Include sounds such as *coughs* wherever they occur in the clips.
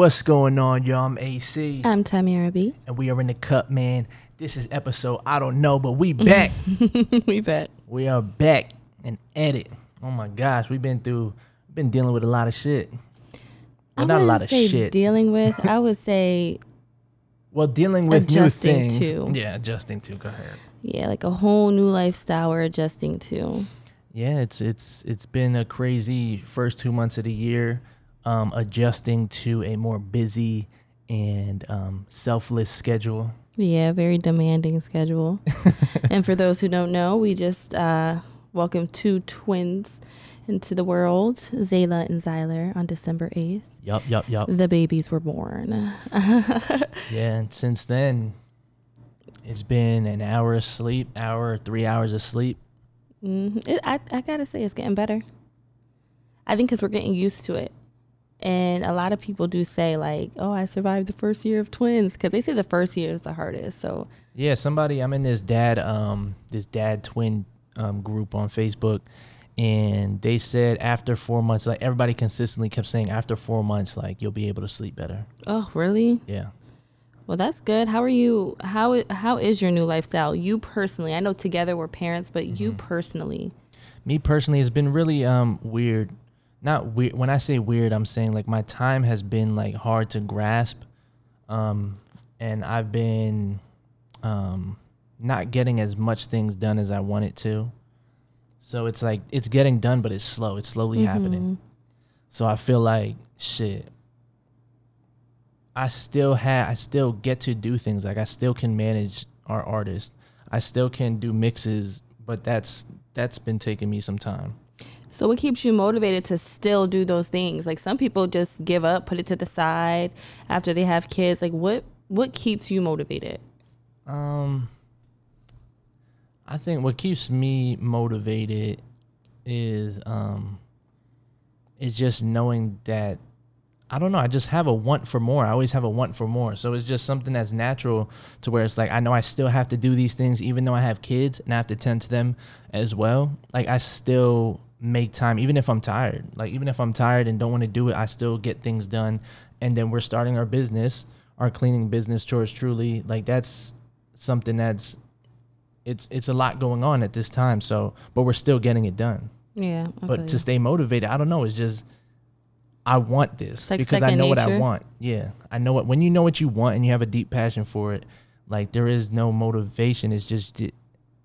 What's going on, y'all? I'm AC, I'm Tamara B. and we are in the cup, man. This is episode I don't know, but we back. *laughs* we bet. we are back and at it. Oh my gosh, we've been through, been dealing with a lot of shit. Well, I not a lot of shit. dealing with. I would *laughs* say, well, dealing with new things. to. Yeah, adjusting to. Go ahead. yeah, like a whole new lifestyle we're adjusting to. Yeah, it's it's it's been a crazy first two months of the year, um, adjusting to a more busy and um, selfless schedule. Yeah, very demanding schedule. *laughs* and for those who don't know, we just uh, welcomed two twins into the world, Zayla and Zyler, on December 8th. Yup, yup, yup. The babies were born. *laughs* Yeah, and since then, it's been an hour of sleep, hour, three hours of sleep. hmm It, I, I gotta say, it's getting better. I think because we're getting used to it. And a lot of people do say, like, oh, I survived the first year of twins because they say the first year is the hardest. So, Yeah, somebody I'm in this dad um this dad twin um group on Facebook and they said after 4 months like everybody consistently kept saying after 4 months like you'll be able to sleep better. oh, really? Yeah. Well, that's good. How are you? How how is your new lifestyle? You personally, I know together we're parents, but you personally, Me personally it's been really um weird. Not weird when I say weird I'm saying like my time has been like hard to grasp. Um and I've been um not getting as much things done as I wanted to. So it's like it's getting done but it's slow. It's slowly happening. So I feel like shit. I still have I still get to do things like I still can manage our artist. I still can do mixes, but that's that's been taking me some time. So what keeps you motivated to still do those things? Like some people just give up, put it to the side after they have kids. Like what what keeps you motivated? Um I think what keeps me motivated is um is just knowing that I don't know, I just have a want for more. I always have a want for more. So it's just something that's natural to where it's like I know I still have to do these things even though I have kids and I have to tend to them as well. Like I still make time even if I'm tired. Like even if I'm tired and don't want to do it, I still get things done. And then we're starting our business, our cleaning business chores truly. Like that's something that's it's it's a lot going on at this time. So, but we're still getting it done. Yeah. I But to stay motivated, I don't know. It's just I want this like because I know what I want. Yeah, I know what. When you know what you want and you have a deep passion for it, like there is no motivation. It's just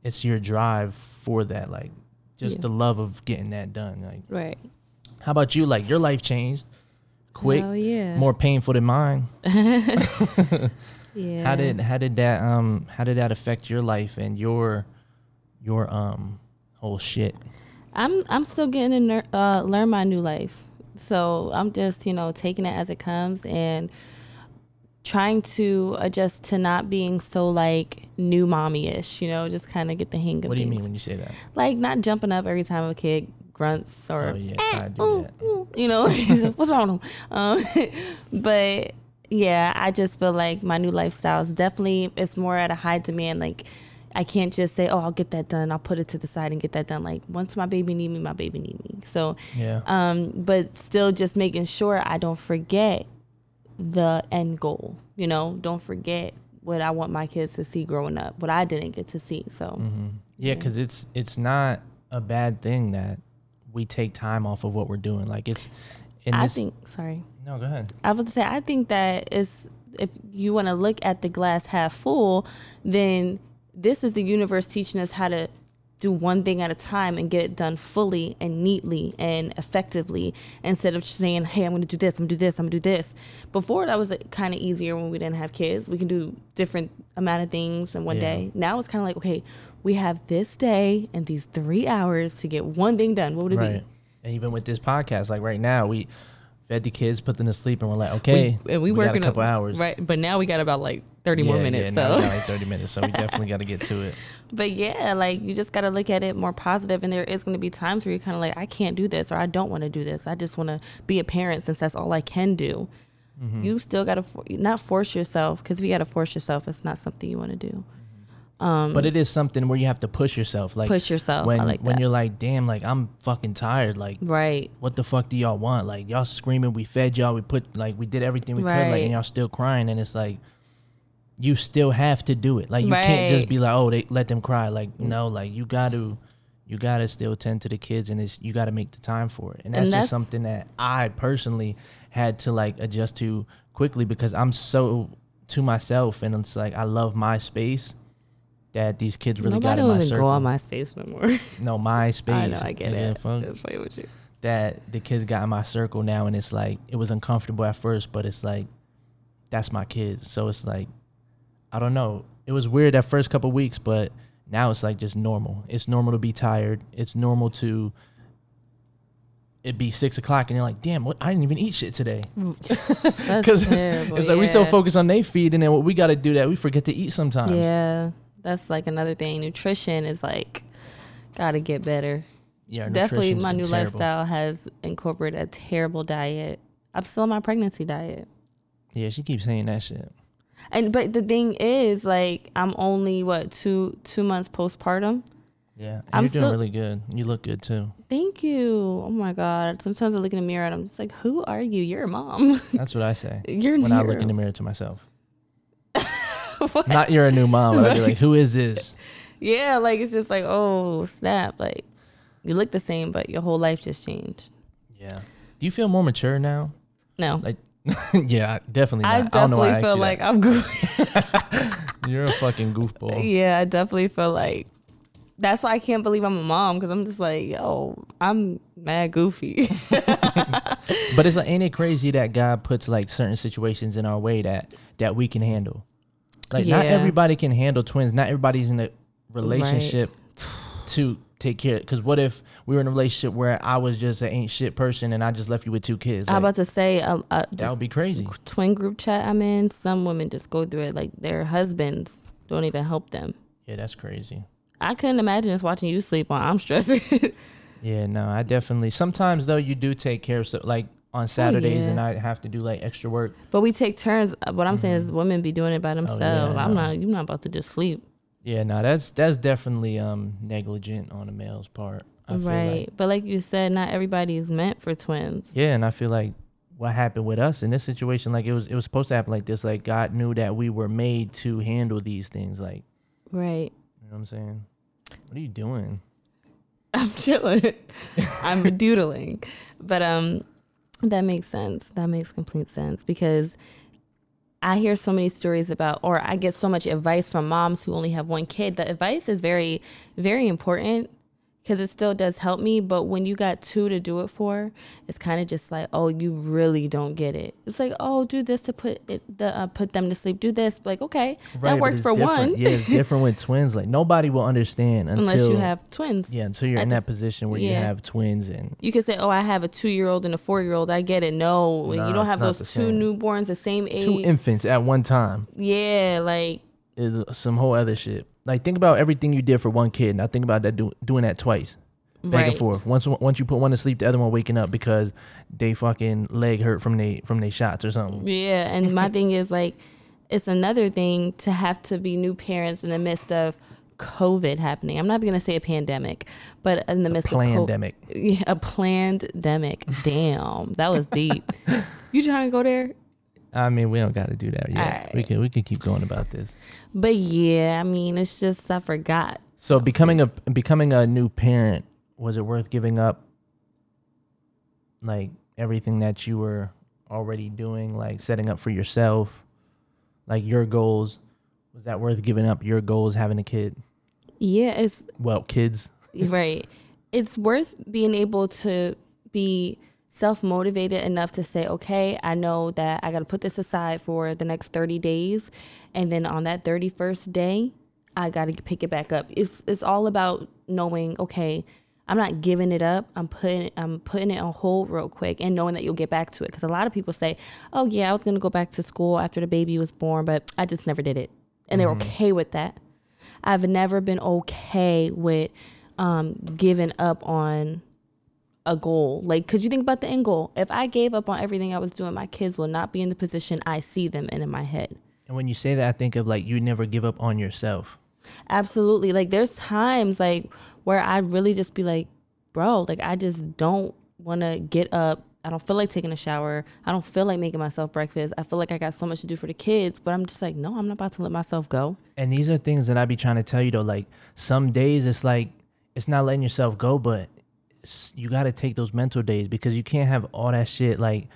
it's your drive for that. Like just Yeah. the love of getting that done. Like right. how about you? Like your life changed quick, Oh yeah. more painful than mine. Yeah. *laughs* How did how did that um how did that affect your life and your your um whole shit? I'm I'm still getting to ner- uh, learn my new life. So I'm just you know taking it as it comes and trying to adjust to not being so like new mommy ish. You know, just kind of get the hang of it. What do you things. mean when you say that? Like not jumping up every time a kid grunts or Oh, yeah, "Eh, do ooh, that. ooh," you know *laughs* what's wrong with him. Um, *laughs* but yeah, I just feel like my new lifestyle is definitely it's more at a high demand. Like I can't just say, oh, I'll get that done. I'll put it to the side and get that done. Like once my baby need me, my baby need me. So, Yeah. um, but still just making sure I don't forget the end goal. You know, don't forget what I want my kids to see growing up, what I didn't get to see. So. Mm-hmm. Yeah, because it's it's not a bad thing that we take time off of what we're doing. Like it's in I this. think sorry. no, go ahead. I would say I think that is if you want to look at the glass half full, then this is the universe teaching us how to do one thing at a time and get it done fully and neatly and effectively instead of saying, "Hey, I'm going to do this, I'm to do this, I'm to do this." Before that was kind of easier when we didn't have kids. We can do different amount of things in one Yeah. day. Now it's kind of like, okay, we have this day and these 3 hours to get one thing done. What would it Right. be? And even with this podcast, like right now, we fed the kids, put them to sleep, and we're like, okay, we, and we, got a working couple hours. right? But now we got about like thirty more Yeah, minutes. Yeah, now we so, got like thirty minutes, so we *laughs* definitely got to get to it. but yeah, like you just got to look at it more positive, and there is going to be times where you're kind of like, I can't do this, or I don't want to do this. I just want to be a parent since that's all I can do. Mm-hmm. You still got to for- not force yourself because if you got to force yourself, it's not something you want to do. Um, But it is something where you have to push yourself. Like push yourself. when like when you're like, damn, like I'm fucking tired. Like right. what the fuck do y'all want? Like y'all screaming, we fed y'all, we put like we did everything we could, like and y'all still crying, and it's like you still have to do it. Like you can't just be like, oh, they let them cry. Like no, like you got to, you got to still tend to the kids, and it's you got to make the time for it. And that's And just something that I personally had to like adjust to quickly because I'm so to myself, and it's like I love my space. That these kids really got Nobody in will my even circle. go on my space no more. no, *laughs* my space. I know, I get Yeah, it. fuck Just play with you. that the kids got in my circle now and it's like it was uncomfortable at first but it's like that's my kids so it's like i don't know it was weird that first couple weeks but now it's like just normal it's normal to be tired it's normal to it be six o'clock and you're like damn what i didn't even eat shit today *laughs* That's *laughs* because it's, it's like we so focused on they feed and then what we got to do that we forget to eat sometimes Yeah, that's like another thing. Nutrition is like gotta get better. yeah Definitely, my new terrible. lifestyle has incorporated a terrible diet. I'm still on my pregnancy diet. yeah she keeps saying that shit And but the thing is, like, I'm only what two two months postpartum. yeah I'm you're doing still- really good you look good too Thank you. Oh my god. Sometimes I look in the mirror and I'm just like, who are you? You're a mom. that's what i say *laughs* You're when I look in the mirror to myself. What? Not you're a new mom. I'd be like, who is this? Yeah, like it's just like, oh snap! Like you look the same, but your whole life just changed. Yeah. Do you feel more mature now? No, Like, *laughs* yeah, definitely. Not. I I, don't know why definitely I feel asked like you I'm that. *laughs* you're a fucking goofball. Yeah, I definitely feel like that's why I can't believe I'm a mom because I'm just like, yo, I'm mad goofy. *laughs* But it's like, ain't it crazy that God puts like certain situations in our way that that we can handle? Like, not everybody can handle twins. Not everybody's in a relationship *sighs* to take care. Because what if we were in a relationship where I was just an ain't shit person and I just left you with two kids? I'm Like, about to say, uh, uh, that would be crazy. twin group chat I'm in. Some women just go through it like their husbands don't even help them. Yeah, that's crazy. I couldn't imagine just watching you sleep while I'm stressing. *laughs* Yeah, no, I definitely. Sometimes though, you do take care of so, like on Saturdays, yeah. and I have to do like extra work. but we take turns. Uh, What I'm saying is, women be doing it by themselves. I'm no. not. You're not about to just sleep. Yeah, no, that's that's definitely um negligent on the male's part. I feel right. Like. But like you said, not everybody is meant for twins. Yeah, and I feel like what happened with us in this situation, like it was it was supposed to happen like this. Like God knew that we were made to handle these things. Like Right. you know what I'm saying? What are you doing? I'm chilling. *laughs* I'm doodling. But um that makes sense. That makes complete sense because I hear so many stories about or I get so much advice from moms who only have one kid. The advice is very very important because it still does help me, but when you got two to do it for, it's kind of just like, oh, you really don't get it. It's like, oh, do this to put it, the uh, put them to sleep. Do this, like, okay, Right, that works for different. one, Yeah, it's *laughs* different with twins. Like nobody will understand until unless you have twins. yeah until you're at in the that position where you have twins and You can say, "Oh, I have a two-year-old and a four-year-old." I get it. No, Nah, you don't have those two same. newborns the same age. two infants at one time. yeah, like is some whole other shit. Like think about everything you did for one kid. Now think about that do, doing that twice, back right. and forth. Once once you put one to sleep, the other one waking up because they fucking leg hurt from they from they shots or something. Yeah, and my thing is like, it's another thing to have to be new parents in the midst of COVID happening. I'm not gonna say a pandemic, but in the midst of co- Pandemic. yeah, a pandemic. Damn, that was deep. *laughs* you trying to go there? I mean, we don't got to do that yet. We can we can keep going about this. But yeah, I mean, it's just I forgot. So becoming a becoming a new parent was it worth giving up like everything that you were already doing, like setting up for yourself, like your goals? Was that worth giving up your goals having a kid? Yeah, it's Well, kids. right. It's worth being able to be self motivated enough to say, okay, I know that I got to put this aside for the next 30 days. And then on that 31st day, I got to pick it back up. It's, it's all about knowing, okay, I'm not giving it up. I'm putting I'm putting it on hold real quick and knowing that you'll get back to it. Because a lot of people say, "Oh yeah, I was gonna go back to school after the baby was born, but I just never did it," and they're okay with that. I've never been okay with um, giving up on a goal. Like, could you think about the end goal? If I gave up on everything I was doing, my kids will not be in the position I see them in in my head. And when you say that, I think of like you never give up on yourself. Absolutely. Like there's times like where I really just be like, bro, like I just don't want to get up. I don't feel like taking a shower. I don't feel like making myself breakfast. I feel like I got so much to do for the kids, but I'm just like, no, I'm not about to let myself go. And these are things that I be trying to tell you though. Like some days it's like it's not letting yourself go, but you got to take those mental days because you can't have all that shit like,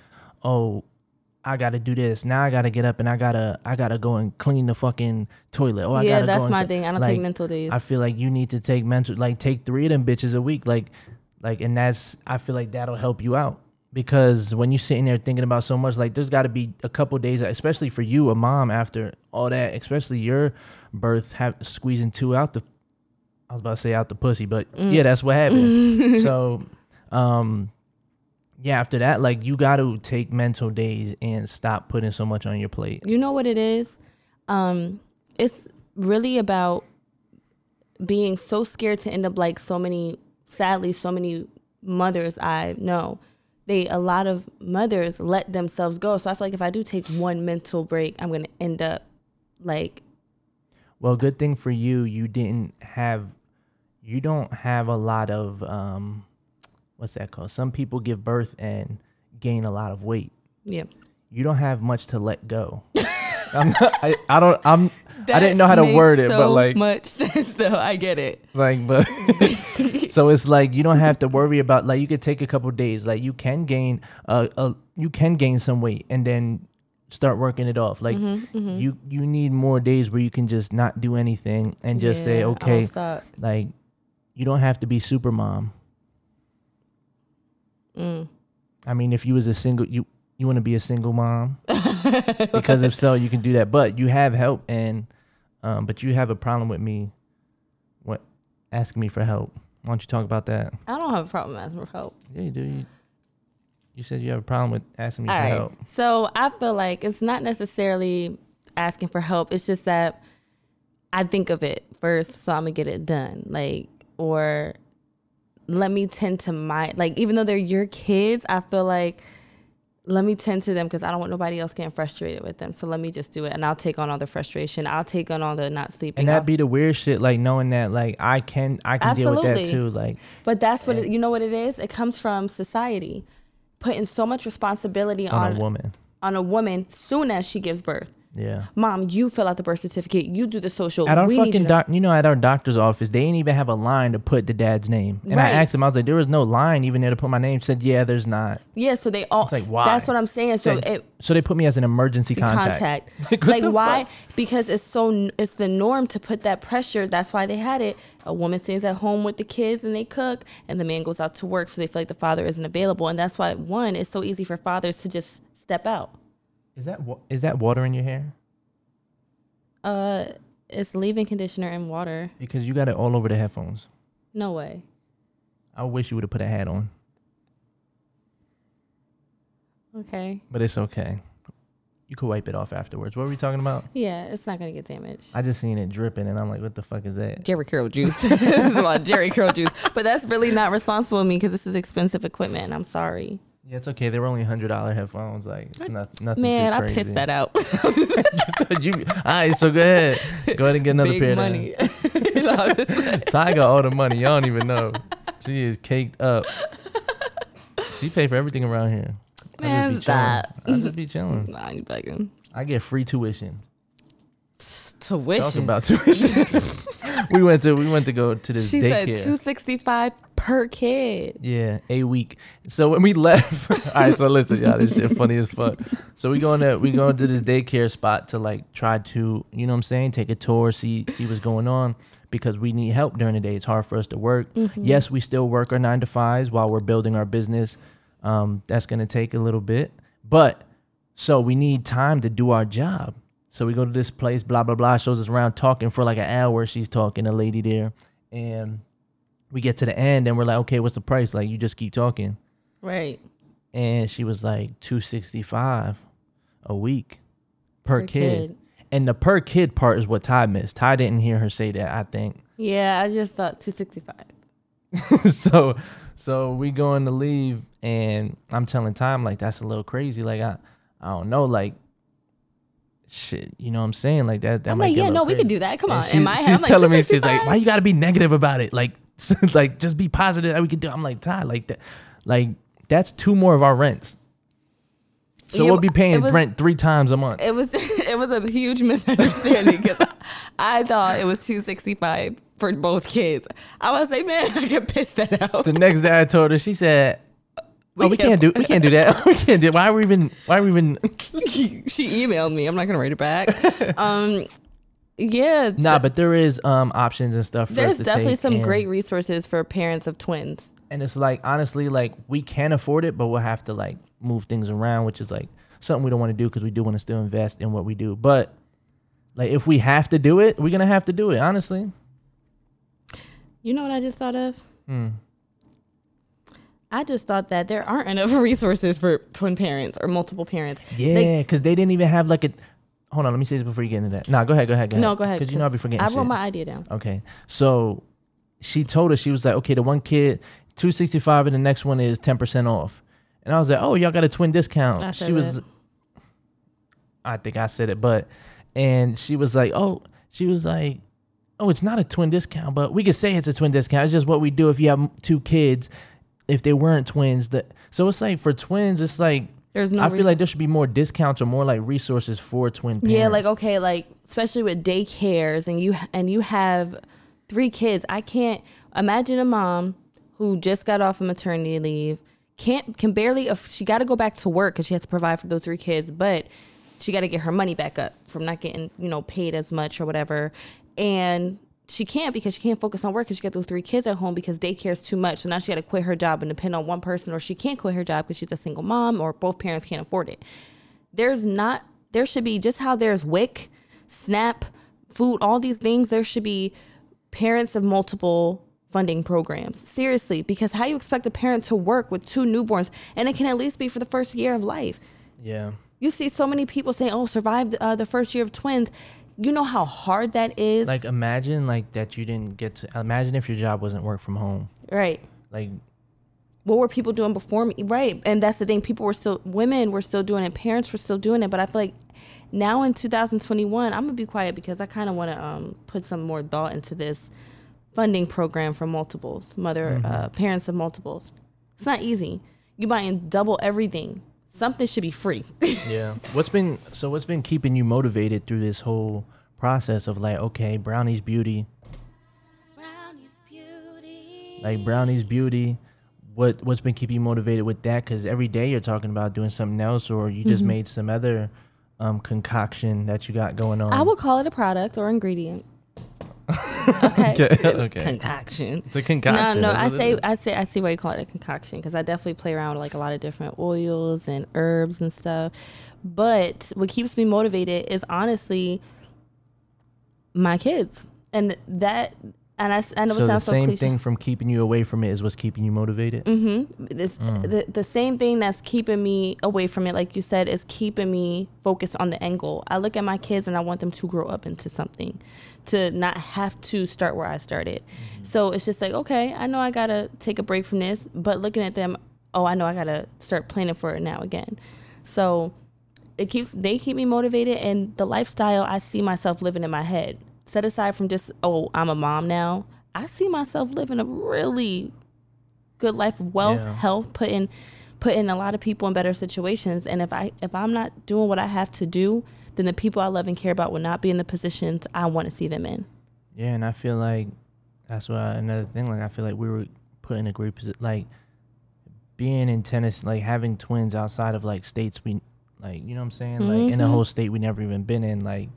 oh, I got to do this now. I got to get up and I gotta I gotta go and clean the fucking toilet. Oh, I yeah, that's my th- thing. I don't like, take mental days. I feel like you need to take mental like take three of them bitches a week, like like, and that's I feel like that'll help you out because when you're sitting there thinking about so much, like there's got to be a couple days, especially for you, a mom after all that, especially your birth, have squeezing two out the. I was about to say out the pussy, but Mm. yeah, that's what happened. *laughs* so, um, yeah, after that, like you got to take mental days and stop putting so much on your plate. You know what it is? Um, it's really about being so scared to end up like so many, sadly, so many mothers I know. They a lot of mothers let themselves go. So I feel like if I do take one mental break, I'm gonna end up like Well, good thing for you, you didn't have, you don't have a lot of, um, what's that called? Some people give birth and gain a lot of weight. yeah. You don't have much to let go. *laughs* I'm not, I, I don't, I'm, I didn't know how to word it, but like, much *laughs* sense though. I get it. like, but, *laughs* so it's like you don't have to worry about like you could take a couple days. Like you can gain, uh, uh, you can gain some weight and then start working it off. Like Mm-hmm, you, you need more days where you can just not do anything and just say, Yeah, I'll okay, like you don't have to be super mom. Mm. I mean, if you was a single, you you want to be a single mom *laughs* because if so, you can do that. But you have help, and um, but you have a problem with me, what asking me for help. Why don't you talk about that? I don't have a problem asking for help. Yeah, you do. You, you said you have a problem with asking me All for right. help. So I feel like it's not necessarily asking for help. It's just that I think of it first, so I'm gonna get it done. Like, or let me tend to my like, even though they're your kids, I feel like let me tend to them because I don't want nobody else getting frustrated with them. So let me just do it, and I'll take on all the frustration. I'll take on all the not sleeping. And I'll- that be the weird shit, like knowing that, like I can, I can deal with that too. Like, But that's what it, you know what it is. It comes from society putting so much responsibility on on a woman. on a woman soon as she gives birth. Yeah. Mom, you fill out the birth certificate. You do the social. At our we need you fucking doc, you know, at our doctor's office, they didn't even have a line to put the dad's name. And I asked him, I was like, there was no line even there to put my name. She said, yeah, there's not. Yeah, so they all. It's like, why? That's what I'm saying. So Said- it so they put me as an emergency contact. contact. *laughs* Like, like why? fuck? Because it's so it's the norm to put that pressure. That's why they had it. A woman stays at home with the kids and they cook, and the man goes out to work, so they feel like the father isn't available, and that's why one it's so easy for fathers to just step out. Is that wa- is that water in your hair? Uh, it's leave-in conditioner and water. Because you got it all over the headphones. No way. I wish you would have put a hat on, Okay. but it's okay. You could wipe it off afterwards. What were we talking about? Yeah, it's not gonna get damaged. I just seen it dripping, and I'm like, what the fuck is that? Jheri curl juice. *laughs* this is about Jheri curl juice. But that's really not responsible of me because this is expensive equipment. and I'm sorry. Yeah, it's okay. They were only hundred dollar headphones. Like it's not, nothing. Man, too I pissed that out. *laughs* *laughs* you, all right, so go ahead. Go ahead and get another pair. Big then. money. *laughs* You know, I was just like- Ty got all the money. Y'all don't even know. She is caked up. She pay for everything around here. I Man, just be chilling. stop. I just be chilling. nah, you begging. I get free tuition. Talking Tuition. about tuition. *laughs* we went to we went to go to this daycare. she said two sixty five per kid. Yeah, a week. So when we *laughs* left, *laughs* all right. So listen, y'all, this shit funny as fuck. So we going to we going to this daycare spot to like try to, you know what I'm saying, take a tour, see see what's going on because we need help during the day. It's hard for us to work. Yes, we still work our nine to fives while we're building our business. Um, that's gonna take a little bit, but so we need time to do our job. So we go to this place, blah blah blah. Shows us around talking for like an hour. She's talking, a lady there, and we get to the end and we're like, okay, what's the price? Like, you just keep talking. Right. And she was like, two sixty five a week per, kid. And the per kid part is what Ty missed. Ty didn't hear her say that, I think. Yeah, I just thought two sixty five. *laughs* so so we going to leave and I'm telling Ty, I'm like, that's a little crazy. Like I I don't know, like shit, you know what I'm saying? Like that. that I'm might like, yeah, no, we crazy. could do that. Come And on. She's, my she's I'm like, telling me, she's like, why you gotta be negative about it? Like, *laughs* like just be positive that we could do. I'm like, Ty, like that, like that's two more of our rents. So Yeah, we'll be paying was- rent three times a month. It was *laughs* it was a huge misunderstanding because I thought it was 265 for both kids. I was like, man, *laughs* I can piss that out. the next day I told her, she said, We "Oh, we can't do, we can't do that. *laughs* we can't do. Why are we even? Why are we even? *laughs* she emailed me. I'm not gonna write it back. *laughs* um, yeah, nah, but there is um options and stuff. For there's us to definitely take, some and- great resources for parents of twins. and it's like honestly like we can afford it but we'll have to like move things around which is like something we don't want to do because we do want to still invest in what we do but like if we have to do it we're gonna have to do it honestly You know what I just thought of? Hmm. I just thought that there aren't enough *laughs* resources for twin parents or multiple parents. yeah because they didn't even have like a hold on let me say this before you get into that nah go ahead go ahead go ahead No, go ahead. because you know i'll be forgetting I shit. wrote my idea down. okay so she told us she was like okay the one kid 265 and the next one is 10% off and i was like oh y'all got a twin discount she was that. I think I said it, but and she was like, "Oh, she was like, oh, it's not a twin discount, but we could say it's a twin discount. It's just what we do if you have two kids. If they weren't twins, that so it's like for twins, it's like There's no I feel reason- like there should be more discounts or more like resources for twin parents. Yeah, like okay, like especially with daycares and you and you have three kids. I can't imagine a mom who just got off of maternity leave can't can barely she got to go back to work because she has to provide for those three kids, but she got to get her money back up from not getting you know paid as much or whatever, and she can't because she can't focus on work because she got those three kids at home because daycare is too much. So now she got to quit her job and depend on one person, or she can't quit her job because she's a single mom or both parents can't afford it there's not there should be just how there's WIC, SNAP, food, all these things. There should be parents of multiple funding programs. Seriously, because how you expect a parent to work with two newborns and it can at least be for the first year of life. yeah, You see so many people saying, "Oh, survived uh, the first year of twins." You know how hard that is, like imagine like that you didn't get to imagine if your job wasn't work from home. right? Like what were people doing before me? Right. And that's the thing. People were still women were still doing it. Parents were still doing it. But i feel like now in 2021 i'm gonna be quiet because i kind of want to um, put some more thought into this funding program for multiples mother uh, parents of multiples. It's not easy. You buying double everything something should be free *laughs* yeah. What's been so what's been keeping you motivated through this whole process of like, okay, Brownie's beauty, Brownies beauty. like Brownie's beauty. What what's been keeping you motivated with that? Because every day you're talking about doing something else, or you Mm-hmm. just made some other um, concoction that you got going on. i would call it a product or ingredient okay *laughs* Okay, okay. concoction It's a concoction. No, no, that's I say. I say, I see why you call it a concoction because I definitely play around with like a lot of different oils and herbs and stuff. But what keeps me motivated is honestly my kids, and that, and I, know So it the sounds so same cliche. thing from keeping you away from it is what's keeping you motivated. Mm-hmm. It's Mm. the, the same thing that's keeping me away from it, like you said, is keeping me focused on the end goal. I look at my kids and I want them to grow up into something, to not have to start where I started. Mm-hmm. So it's just like, okay, I know I gotta take a break from this, but looking at them, oh, I know I gotta start planning for it now again. So it keeps they keep me motivated and the lifestyle I see myself living in my head. Set aside from just oh I'm a mom now, I see myself living a really good life of wealth, Yeah. health, putting putting a lot of people in better situations. And if I if I'm not doing what I have to do, then the people I love and care about will not be in the positions I want to see them in. Yeah, and I feel like that's why another thing. Like I feel like we were put in a great position. Like being in Tennessee, like having twins outside of like states we like. You know what I'm saying? Like in a Mhm. whole state we never even been in. Like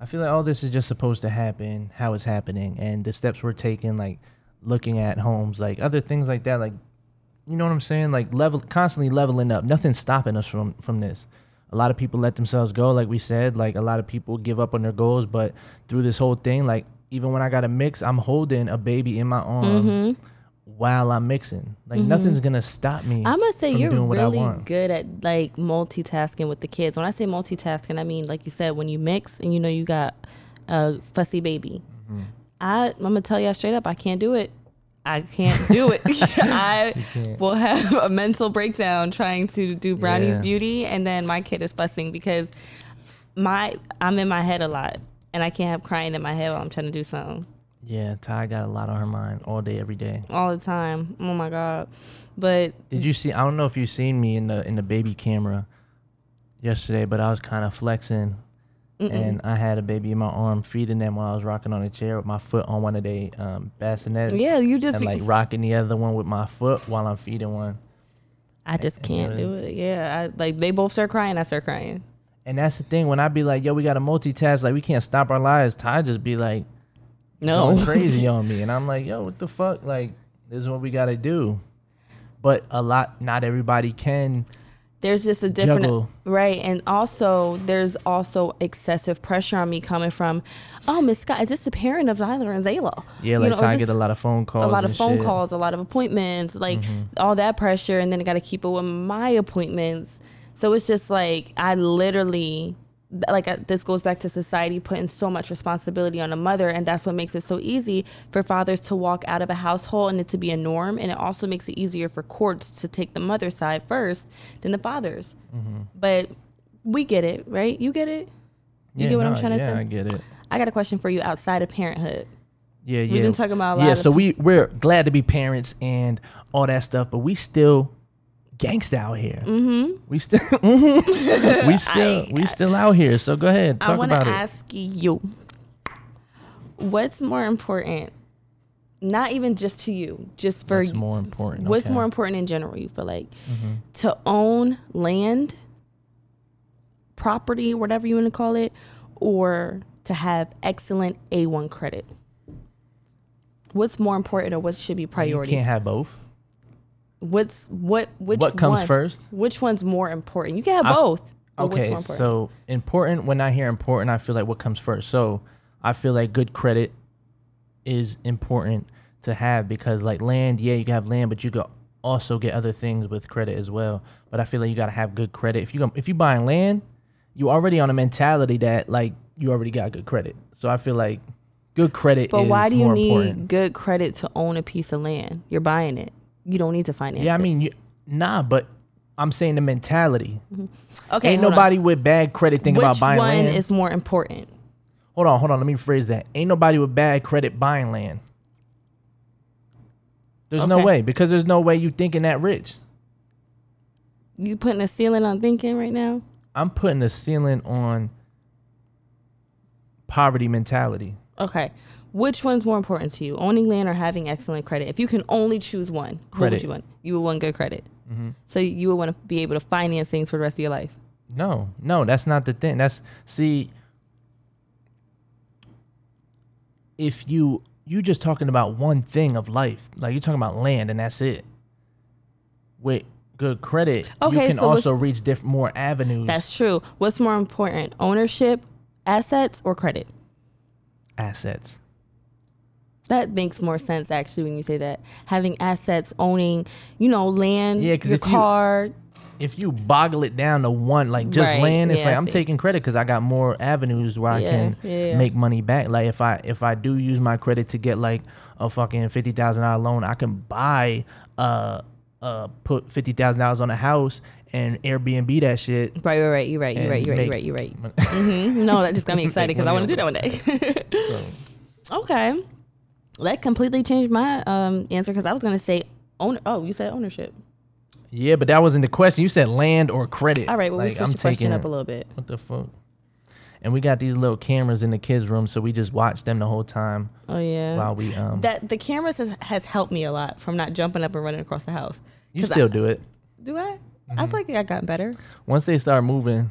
I feel like all this is just supposed to happen. How it's happening, and the steps we're taking, like looking at homes, like other things like that. Like you know what I'm saying? Like level, constantly leveling up. Nothing's stopping us from from this. A lot of people let themselves go, like we said. Like a lot of people give up on their goals, but through this whole thing, like even when I got a mix, I'm holding a baby in my arm Mm-hmm. while I'm mixing. Like nothing's gonna stop me. I'm gonna say you're doing what I really good at like multitasking with the kids. When I say multitasking, I mean like you said when you mix and you know you got a fussy baby. Mm-hmm. I I'm gonna tell y'all straight up, I can't do it. I can't do it. *laughs* *laughs* I will have a mental breakdown trying to do Brownie's Yeah. beauty, and then my kid is fussing because my I'm in my head a lot, and I can't have crying in my head while I'm trying to do something Yeah, Ty got a lot on her mind all day, every day. all the time. Oh my god! But Did you see? I don't know if you seen me in the in the baby camera yesterday, but I was kind of flexing, and I had a baby in my arm, feeding them while I was rocking on a chair with my foot on one of the um, bassinets. yeah, you just and like rocking the other one with my foot while I'm feeding one. I just and can't do it. Yeah, I, like they both start crying, I start crying. And that's the thing when I be like, "Yo, we got to multitask. Like we can't stop our lives." Ty just be like No, going *laughs* crazy on me, and I'm like, "Yo, what the fuck? Like this is what we got to do." But a lot, not everybody can there's just a different juggle. right and also there's also excessive pressure on me coming from oh miss scott is this the parent of Zyler and zayla Yeah, You like know, is Ty get a lot of phone calls. a lot of phone shit. Mm-hmm. calls a lot of appointments like all that pressure and then i got to keep it with my appointments so it's just like i literally like uh, this goes back to society putting so much responsibility on a mother and that's what makes it so easy for fathers to walk out of a household and it to be a norm and it also makes it easier for courts to take the mother's side first than the father's Mm-hmm. but we get it right you get it you Yeah, get what i'm nah, trying to say I get it. i got a question for you outside of parenthood Yeah, yeah. we've been talking about a lot yeah, so we we're glad to be parents and all that stuff, but we still gangsta out here. Mm-hmm. We still *laughs* mhm. we *laughs* still we still out here. So go ahead, I talk want to about it. ask you, what's more important? Not even just to you, just for What's more important? what's Okay. more important in general. You feel like Mm-hmm. to own land, property, whatever you want to call it, or to have excellent A one credit. What's more important, or what should be priority? You can't have both. What's what? Which what comes one- first? Which one's more important? You can have I- both. Okay, important? so important. When I hear important, I feel like what comes first. So I feel like good credit is important to have because like land, yeah, you can have land, but you can also get other things with credit as well. But I feel like you gotta have good credit. If you if you buying land, you already on a mentality that like you already got good credit. So I feel like good credit But is why do you need important. good credit to own a piece of land? You're buying it. You don't need to finance Yeah, I mean, you, nah, but I'm saying the mentality. Mm-hmm. okay, Ain't hold on. nobody with bad credit thinking Which about buying land. Which one is more important? hold on, hold on. Let me rephrase that. Ain't nobody with bad credit buying land. There's no way because there's no way you thinking that rich. You putting a ceiling on thinking right now? I'm putting a ceiling on poverty mentality. Okay. Which one's more important to you, owning land or having excellent credit? If you can only choose one, what would Credit. Mm-hmm. you want? You would want good credit. So you would want to be able to finance things for the rest of your life. No, no, that's not the thing. That's see if you you just talking about one thing of life. Like you're talking about land and that's it. With good credit, Okay, you can so what's- also reach different more avenues. That's true. What's more important, ownership, assets, or credit? Assets. That makes more sense actually when you say that. Having assets, owning, you know, land, Yeah, your if you- car. if you boggle it down to one, like just Right, land, it's yeah, like I'm taking credit because I got more avenues where I can yeah. make money back. Like if I if I do use my credit to get like a fucking fifty thousand dollar loan, I can buy uh uh put fifty thousand dollars on a house and Airbnb that shit. Right, right, right. You're right. You're right. You're right. You're right. You're right. *laughs* mm-hmm. No, that just got me excited because I want to do that one day. *laughs* So *laughs* okay, that completely changed my um answer because I was gonna say own. Oh, you said ownership. yeah, but that wasn't the question. You said land or credit. All right, well we Like, switched I'm the question taking up a little bit. What the fuck? And we got these little cameras in the kids' room, so we just watch them the whole time Oh yeah. while we um. that the cameras has, has helped me a lot from not jumping up and running across the house. You still I, do it. do I? Mm-hmm. I feel like I got better. Once they start moving,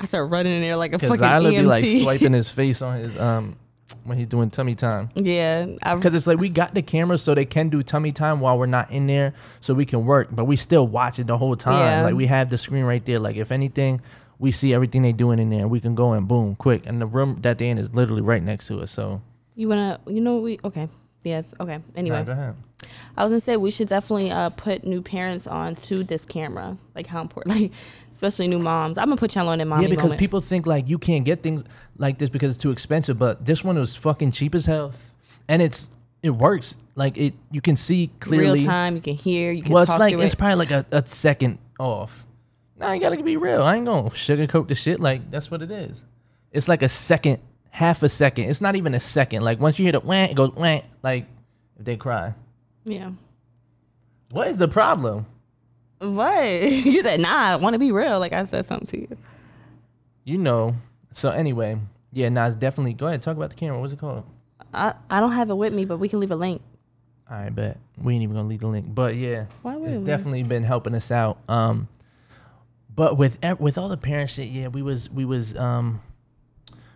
I start running in there like a fucking Zyla EMT. be like swiping his *laughs* face on his um when he's doing tummy time. yeah, Because it's like we got the cameras so they can do tummy time while we're not in there, so we can work, but we still watch it the whole time. Yeah. Like we have the screen right there. Like if anything, we see everything they doing in there, and we can go and boom, quick. And the room that they in is literally right next to us. So you wanna, you know, we okay. Yeah, okay. Anyway, nah, go ahead. I was gonna say we should definitely uh, put new parents on to this camera. Like how important, *laughs* like especially new moms. I'm gonna put y'all on in mommy yeah, because moment. people think like you can't get things like this because it's too expensive, but this one was fucking cheap as hell, and it's it works. Like it, you can see clearly. real time. You can hear. You can well, it's like it's it. probably like a, a second off. Nah, I gotta be real. I ain't gonna sugarcoat the shit. Like that's what it is. It's like a second, half a second. It's not even a second. Like once you hear the wah, it goes wah. Like if they cry. Yeah. What is the problem? What? *laughs* you said, nah, I want to be real. Like I said something to you. You know. So anyway, yeah, nah, it's definitely. Go ahead, talk about the camera. What's it called? I, I don't have it with me, but we can leave a link. I bet we ain't even gonna leave the link, but yeah, it's we? definitely been helping us out. Um, but with with all the parent shit, yeah, we was we was um,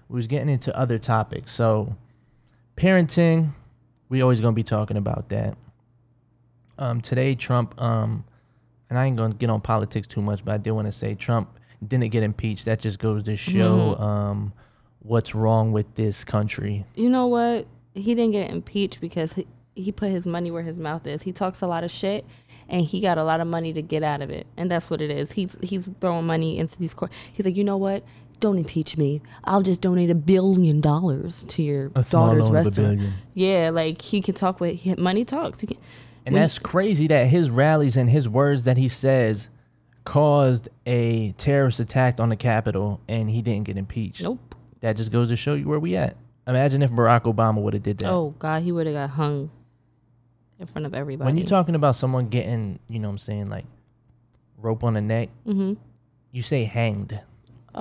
we was getting into other topics. So, parenting, we always gonna be talking about that. Um, today Trump, um, and I ain't gonna get on politics too much, but I did want to say Trump didn't get impeached. That just goes to show Mhm. um, what's wrong with this country. You know what? He didn't get impeached because he, he put his money where his mouth is. He talks a lot of shit, and he got a lot of money to get out of it, and that's what it is. He's he's throwing money into these court. He's like, you know what? Don't impeach me. I'll just donate a billion dollars to your A small daughter's loan of a restaurant. billion. Yeah, like he can talk with he, money talks. He can, And When- that's crazy that his rallies and his words that he says caused a terrorist attack on the Capitol and he didn't get impeached. nope. That just goes to show you where we at. Imagine if Barack Obama would have did that. Oh God, he would have got hung in front of everybody. when you're talking about someone getting, you know what I'm saying, like rope on the neck, mm-hmm. you say hanged.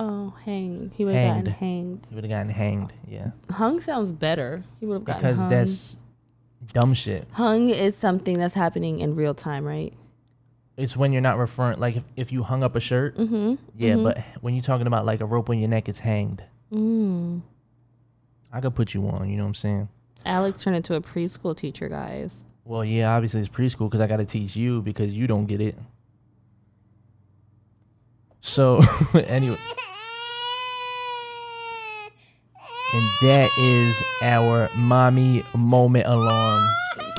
Oh, hang. He would have gotten Hanged. hanged. He would have gotten hanged. Yeah. Hung sounds better. He would have gotten Because hung. that's dumb shit. hung is something that's happening in real time, right? It's when you're not referring, like if, if you hung up a shirt, Mm-hmm. yeah, but when you're talking about like a rope on your neck, it's hanged. Mm. I could put you on, you know what I'm saying? Alex turned into a preschool teacher, guys. Well, yeah, obviously it's preschool because I got to teach you because you don't get it. So, *laughs* anyway. And that is our mommy moment alarm. *laughs*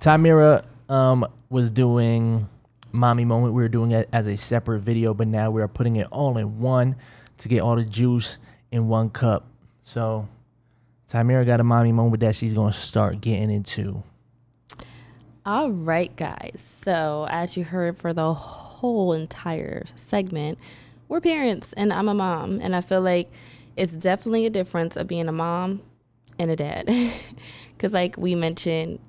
Tamira um, was doing mommy moment. We were doing it as a separate video, but now we are putting it all in one to get all the juice in one cup. So, Tamira got a mommy moment that she's going to start getting into. All right, guys. So, as you heard for the whole entire segment, we're parents and I'm a mom. And I feel like it's definitely a difference of being a mom and a dad. *laughs* Because, like we mentioned,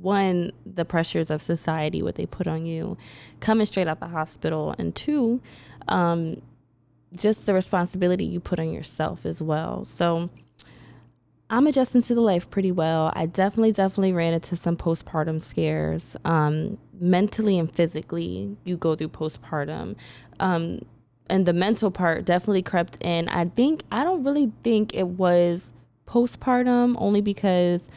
one, the pressures of society, what they put on you, coming straight out the hospital, and two, um, just the responsibility you put on yourself as well. So, I'm adjusting to the life pretty well. I definitely, definitely ran into some postpartum scares. Um, mentally and physically, you go through postpartum. Um, and the mental part definitely crept in. I think, I don't really think it was postpartum only because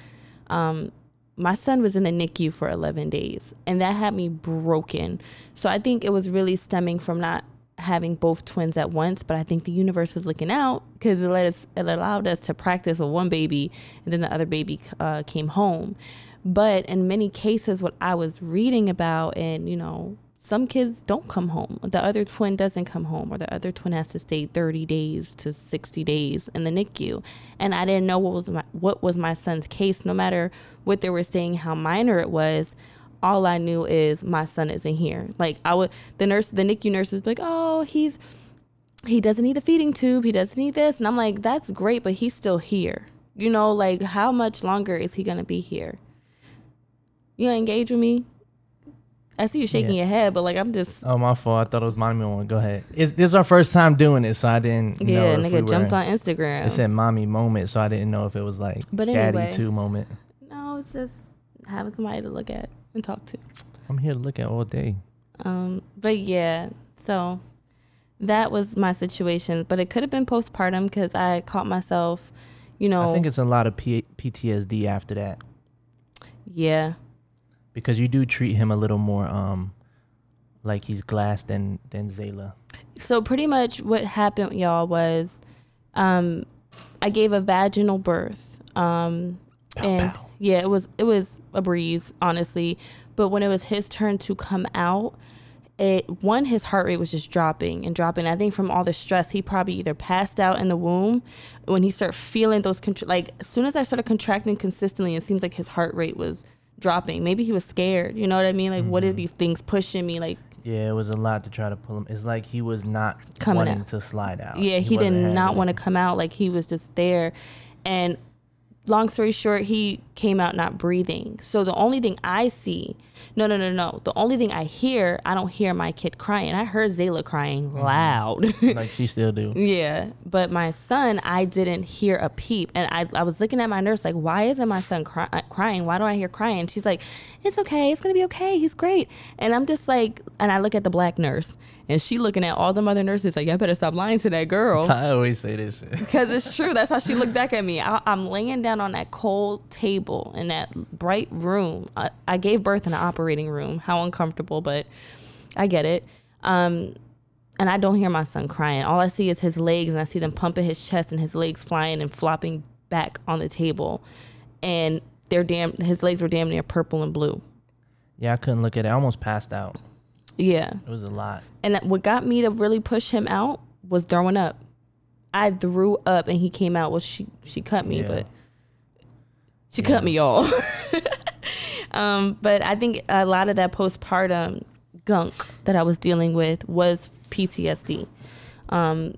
um, my son was in the NICU for 11 days and that had me broken. So I think it was really stemming from not having both twins at once, but I think the universe was looking out because it let us, it allowed us to practice with one baby and then the other baby uh, came home. But in many cases, what I was reading about, and you know, some kids don't come home. The other twin doesn't come home, or the other twin has to stay 30 days to 60 days in the NICU. And I didn't know what was my, what was my son's case. No matter what they were saying, how minor it was, all I knew is my son isn't here. Like I would, the nurse, the NICU nurse was like, "Oh, he's he doesn't need the feeding tube. He doesn't need this." And I'm like, "That's great, but he's still here." You know, like how much longer is he gonna be here? You gonna engage with me? I see you shaking Yeah. your head, but like I'm just Oh, my fault. I thought it was mommy moment. Go ahead. It's, this is our first time doing it, so I didn't know yeah, nigga we jumped on Instagram. It said mommy moment, so I didn't know if it was like But daddy anyway. two moment. no, it's just having somebody to look at and talk to. I'm here to look at all day. Um, but yeah, so that was my situation. But it could have been postpartum because I caught myself, you know, I think it's a lot of P- PTSD after that yeah, because you do treat him a little more um like he's glass than than Zayla. so pretty much what happened y'all was um i gave a vaginal birth um Pow, and pow. yeah it was it was a breeze honestly but when it was his turn to come out it one his heart rate was just dropping and dropping i think from all the stress he probably either passed out in the womb when he started feeling those contr- like as soon as i started contracting consistently it seems like his heart rate was dropping maybe he was scared you know what i mean like what are mm-hmm. these things pushing me like Yeah, it was a lot to try to pull him. It's like he was not Coming wanting out. to slide out. Yeah, he, did wasn't want to come out. Like he was just there. And long story short, he came out not breathing. So the only thing I see, no, no, no, no. The only thing I hear, I don't hear my kid crying. I heard Zayla crying Mm-hmm. loud. like she *laughs* still do. Yeah, but my son, I didn't hear a peep, and I, I was looking at my nurse like, why isn't my son cry- uh, crying? Why do I hear crying? She's like, it's okay, it's gonna be okay, he's great. And I'm just like, and I look at the black nurse, and she looking at all the other nurses like, I better stop lying to that girl. *laughs* I always say this. shit. Because it's true. That's how she looked back at me. *laughs* I, I'm laying down on that cold table in that bright room. I, I gave birth in an operating room. How uncomfortable, but I get it. Um, and I don't hear my son crying. All I see is his legs, and I see them pumping his chest, and his legs flying and flopping back on the table. And they're damn. His legs were damn near purple and blue. Yeah, I couldn't look at it. I almost passed out. Yeah. It was a lot. And what got me to really push him out was throwing up. I threw up and he came out. Well, she she cut me, Yeah. but she cut me off. *laughs* um, but I think a lot of that postpartum gunk that I was dealing with was PTSD. Um,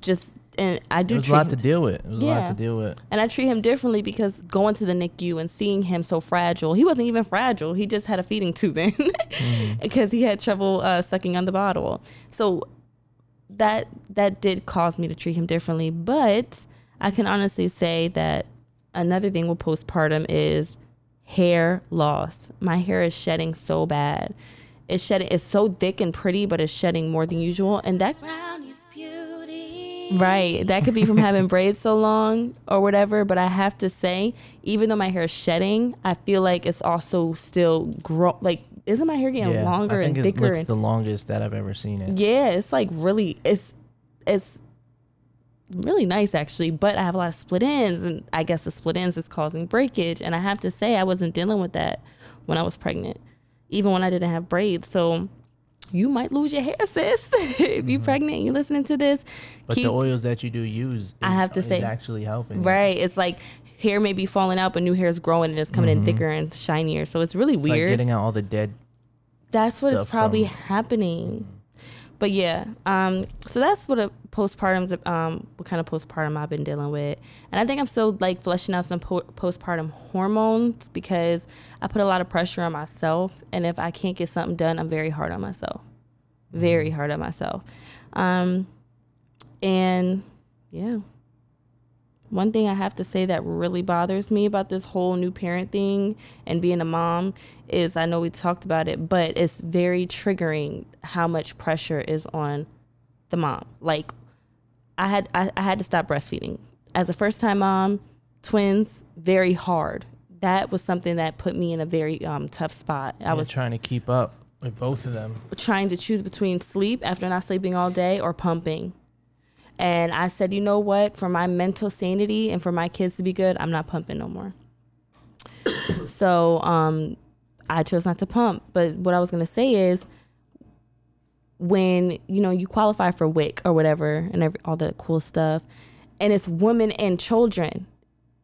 just and I It do was a lot him to deal with. It was a lot Yeah. to deal with. and I treat him differently because going to the NICU and seeing him so fragile, he wasn't even fragile. He just had a feeding tube in *laughs* because he had trouble uh, sucking on the bottle. So that that did cause me to treat him differently. But I can honestly say that another thing with postpartum is hair loss. My hair is shedding so bad. It's shedding. It's so thick and pretty, but it's shedding more than usual, and that. Right. That could be from *laughs* having braids so long or whatever. But I have to say, even though my hair is shedding, I feel like it's also still grow. Like, isn't my hair getting yeah, longer I think and thicker? It's the longest that I've ever seen it. yeah, it's like really, it's it's really nice actually. But I have a lot of split ends, and I guess the split ends is causing breakage. And I have to say, I wasn't dealing with that when I was pregnant, even when I didn't have braids. So. You might lose your hair, sis. *laughs* if you're pregnant and you're listening to this, Mm-hmm. But keep the oils that you do use, I have to is say- actually helping. Right. It's like hair may be falling out, but new hair is growing and it's coming in thicker and shinier. So it's really Mm-hmm. It's like weird. getting out all the dead. that's what is probably from- happening. But yeah, um, so that's what a postpartum's um, what kind of postpartum I've been dealing with, and I think I'm still like fleshing out some po- postpartum hormones because I put a lot of pressure on myself, and if I can't get something done, I'm very hard on myself, very hard on myself, um, and yeah. One thing I have to say that really bothers me about this whole new parent thing and being a mom is I know we talked about it, but it's very triggering how much pressure is on the mom. Like I had I, I had to stop breastfeeding. As a first time mom, twins, very hard. That was something that put me in a very um, tough spot. I was was trying to keep up with both of them. trying to choose between sleep after not sleeping all day or pumping. And I said, you know what? For my mental sanity and for my kids to be good, I'm not pumping no more. *coughs* so um, I chose not to pump. But what I was going to say is when, you know, you qualify for WIC or whatever and every, all the cool stuff, and it's women and children,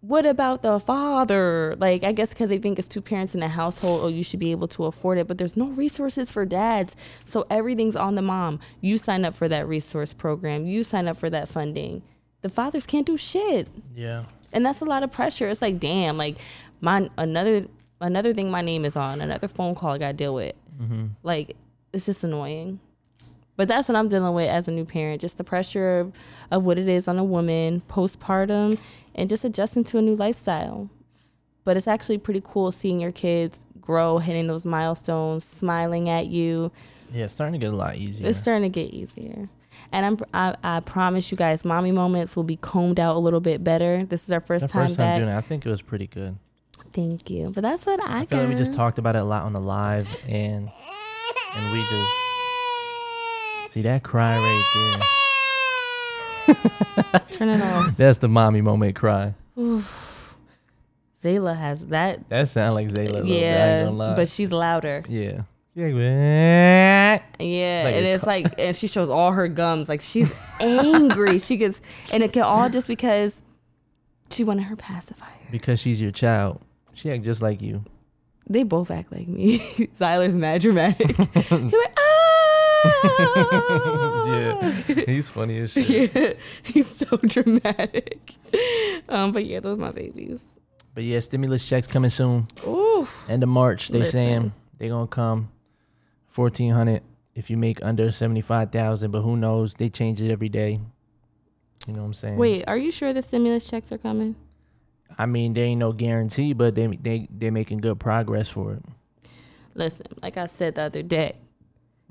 what about the father? Like, I guess because they think it's two parents in a household, oh, you should be able to afford it, but there's no resources for dads. So everything's on the mom. You sign up for that resource program, you sign up for that funding. The fathers can't do shit. Yeah. And that's a lot of pressure. It's like, damn, like my another another thing my name is on, another phone call I gotta deal with. Mm-hmm. Like, it's just annoying. But that's what I'm dealing with as a new parent, just the pressure of, of what it is on a woman, postpartum, and just adjusting to a new lifestyle. But it's actually pretty cool seeing your kids grow, hitting those milestones, smiling at you. Yeah, it's starting to get a lot easier. It's starting to get easier. And I'm, I, I promise you guys, mommy moments will be combed out a little bit better. This is our first the time first time back. doing it, I think it was pretty good. Thank you. But that's what I, I feel got. like we just talked about it a lot on the live, and and we just see that cry right Turn it off. *laughs* That's the mommy moment cry. Zayla has that. That sounds like Zayla. a little bit, I ain't Yeah, but she's louder. yeah. Like. Yeah, Like and it's like, *laughs* and she shows all her gums. Like she's angry. she gets, and it can all just because she wanted her pacifier. because she's your child. She act just like you. They both act like me. *laughs* Zyler's mad dramatic. He went, ah, *laughs* yeah, he's funny as shit. yeah, *laughs* he's so dramatic. Um, but yeah, those are my babies. But yeah, stimulus checks coming soon. Ooh, End of March, they Listen. saying they gonna come. Fourteen hundred if you make under seventy five thousand, but who knows? They change it every day. You know what I'm saying? wait, are you sure the stimulus checks are coming? I mean, there ain't no guarantee, but they they they making good progress for it. Listen, like I said the other day,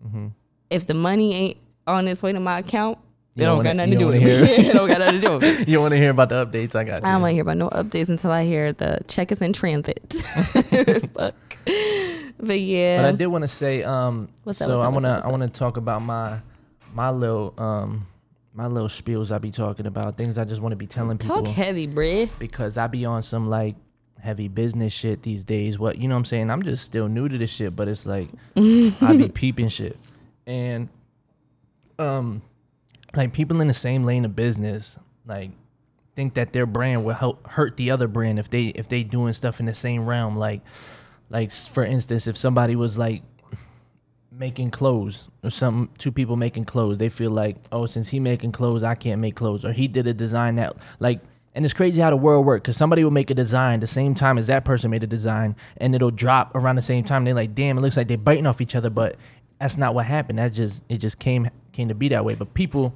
hmm if the money ain't on its way to my account, You it don't don't got wanna- nothing to do with it. *laughs* it don't got nothing to do with it. *laughs* You want to hear about the updates? I got you. I don't want to hear about no updates until I hear the check is in transit. *laughs* Fuck. But yeah, But I did want to say, um, What's so what's I wanna I wanna talk about my my little um my little spiels I be talking about things I just want to be telling people talk heavy, bruh. because I be on some like heavy business shit these days. What you know what I'm saying? I'm just still new to this shit, but it's like I be peeping shit. And um like people in the same lane of business, like think that their brand will help hurt the other brand if they if they doing stuff in the same realm. Like like for instance, if somebody was like making clothes or some two people making clothes they feel like oh since he making clothes i can't make clothes or he did a design that like and it's crazy how the world works because somebody will make a design the same time as that person made a design and it'll drop around the same time they're like damn it looks like they're biting off each other but that's not what happened that just it just came came to be that way but people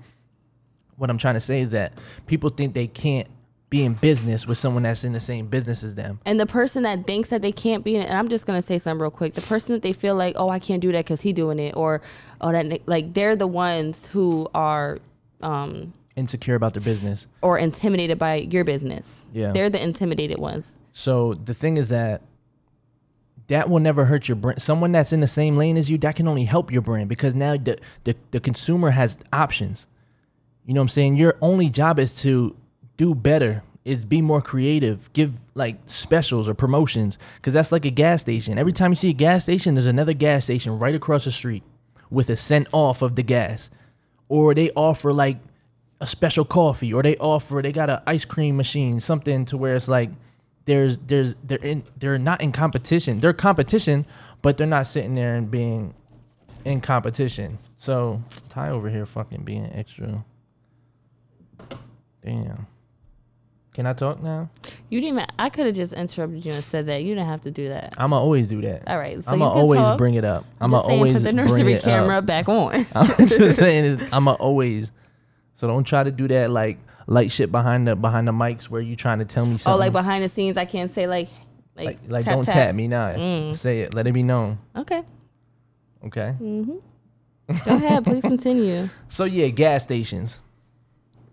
what i'm trying to say is that people think they can't be in business with someone that's in the same business as them And the person that thinks that they can't be in it, and I'm just gonna say something real quick. The person that they feel like, oh, I can't do that because he doing it, or oh, that like they're the ones who are um insecure about their business or intimidated by your business. Yeah. they're the intimidated ones. So the thing is that that will never hurt your brand. Someone that's in the same lane as you, that can only help your brand because now the, the, the consumer has options. You know what I'm saying? Your only job is to do better, is be more creative, give like specials or promotions because that's like a gas station. Every time you see a gas station, there's another gas station right across the street with a cent off of the gas. Or they offer like a special coffee or they offer they got an ice cream machine something to where it's like there's there's they're in they're not in competition they're competition but they're not sitting there and being in competition so ty over here fucking being extra damn can i talk now You didn't. Even, I could have just interrupted you and said that. You didn't have to do that. i'ma always do that All right, so i'ma always talk. bring it up I'm i'ma just saying, always put the nursery camera up. back on. *laughs* i'm just saying i'ma always so don't try to do that like light shit behind the behind the mics where you trying to tell me something oh, like behind the scenes, I can't say like, like, like, like tap, don't tap. tap, me now. Mm. Say it. Let it be known. Okay, Okay. Mm-hmm. *laughs* go ahead. Please continue. So yeah, gas stations.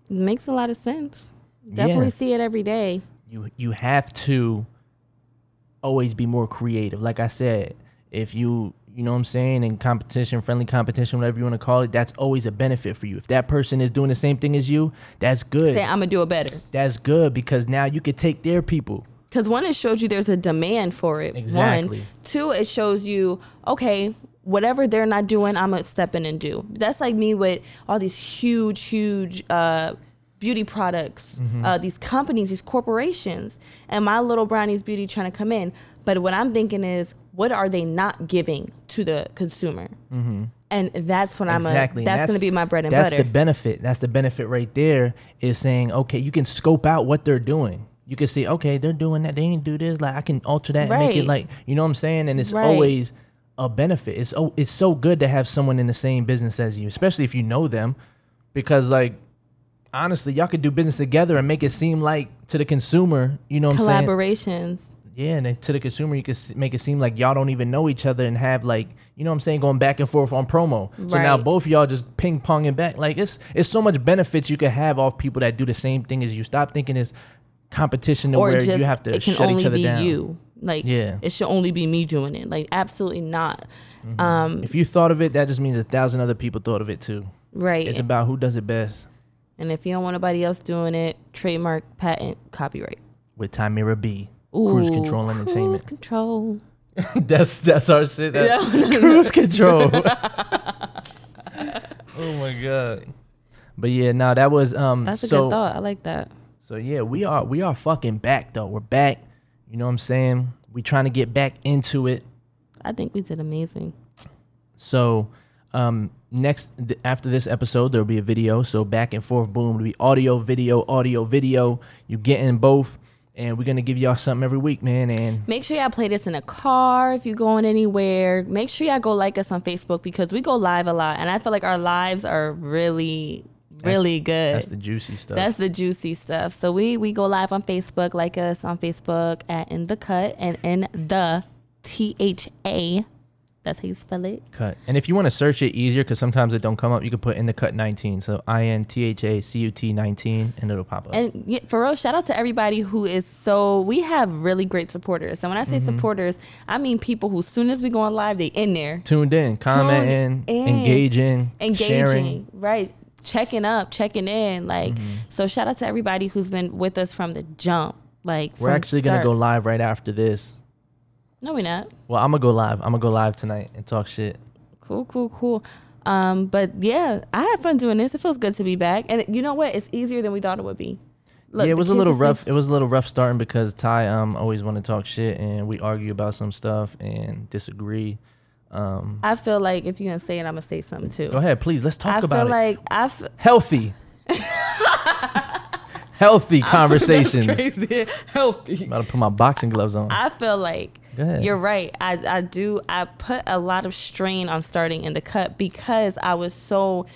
Makes a lot of sense. Definitely Yeah. see it every day. You you have to always be more creative. Like I said, if you you know what I'm saying, in competition, friendly competition, whatever you want to call it, that's always a benefit for you. If that person is doing the same thing as you, that's good. Say I'm gonna do it better. That's good because now you could take their people. Because one, it shows you there's a demand for it. Exactly. One. Two, it shows you, okay, whatever they're not doing, I'm going to step in and do. That's like me with all these huge, huge uh, beauty products, Mm-hmm. uh, these companies, these corporations, and my little brownies beauty trying to come in. But what I'm thinking is, what are they not giving to the consumer? And that's what I'm. Mm-hmm. exactly. A, And that's, going to be my bread and that's butter. the benefit. That's the benefit right there. Is saying okay, you can scope out what they're doing. You can see okay, they're doing that. They ain't do this. Like I can alter that and make it like you know what I'm saying. And it's Right. always a benefit. It's oh, it's so good to have someone in the same business as you, especially if you know them, because like honestly, y'all could do business together and make it seem like to the consumer, you know what I'm saying? Yeah, and to the consumer, you can make it seem like y'all don't even know each other and have like, you know what I'm saying, going back and forth on promo. So now both of y'all just ping ponging back. Like it's it's so much benefits you could have off people that do the same thing as you. Stop thinking it's competition to or where just you have to it can shut each only other be down. you. Like Yeah. it should only be me doing it. Like absolutely not. Um, If you thought of it, that just means a thousand other people thought of it too. right. It's about who does it best and if you don't want nobody else doing it, trademark, patent, copyright. with Timira B. Cruise Ooh, Control Cruise Entertainment. control. *laughs* that's that's our shit. That's cruise control. *laughs* *laughs* oh my god. But yeah, no, that was um That's a good thought. I like that. so yeah, we are we are fucking back though. We're back. You know what I'm saying? We trying to get back into it. I think we did amazing. So um next th- after this episode, there'll be a video. So back and forth, boom, it'll be audio, video, audio, video. You getting both, and we're gonna give y'all something every week, man. And Make sure y'all play this in a car if you're going anywhere. Make sure y'all go like us on Facebook because we go live a lot, and I feel like our lives are really, really good. that's the juicy stuff. That's the juicy stuff. So we we go live on Facebook. Like us on Facebook at In the Cut and in the T H A. That's how you spell it. cut. And if you want to search it easier, because sometimes it don't come up, you can put in the cut 19. So I N T H A C U T 19, and it'll pop up. And yeah, for real, shout out to everybody who is so. We have really great supporters. And when I say Mm-hmm. supporters, I mean people who, soon as we go on live, they in there Tuned in, commenting, in. engaging, engaging, sharing. right? Checking up, checking in. Like, Mm-hmm. so shout out to everybody who's been with us from the jump. Like, We're actually gonna go live right after this. No, we're not. Well, I'm gonna go live. I'm gonna go live tonight and talk shit. Cool, cool, cool. Um, but yeah, I had fun doing this. It feels good to be back. And you know what? It's easier than we thought it would be. Look, yeah, it was a little rough. It was a little rough starting because Ty um always want to talk shit and we argue about some stuff and disagree. Um, I feel like if you're gonna say it, I'm gonna say something too. go ahead, please. Let's talk about it. I about feel it. like I f- Healthy, *laughs* healthy conversations. crazy, *laughs* healthy. About to put my boxing gloves on. I feel like Go ahead. you're right. I, I do. I put a lot of strain on starting in the cut because I was so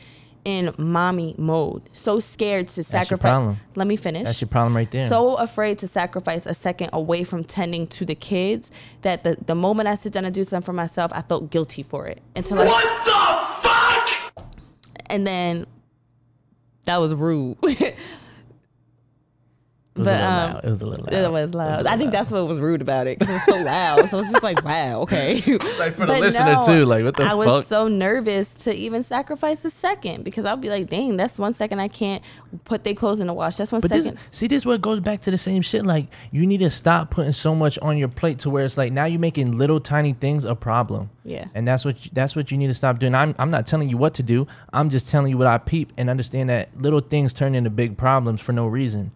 in mommy mode, so scared to sacrifice. Let me finish. That's your problem right there. so afraid to sacrifice a second away from tending to the kids that the, the moment I sit down and do something for myself, I felt guilty for it. Until I, What the fuck? and then that was rude. *laughs* it was but, a little um, loud. It was a little loud. It was loud. I think that's what was rude about it because it was so loud. So it's just like, *laughs* wow, okay. like for the But listener no, too. Like what the I fuck? was so nervous to even sacrifice a second because I'll be like, dang, that's one second I can't put their clothes in the wash. That's one But this, second. see, this what goes back to the same shit. Like, you need to stop putting so much on your plate to where it's like now you're making little tiny things a problem. Yeah. And that's what you, that's what you need to stop doing. I'm I'm not telling you what to do. I'm just telling you what I peep and understand that little things turn into big problems for no reason.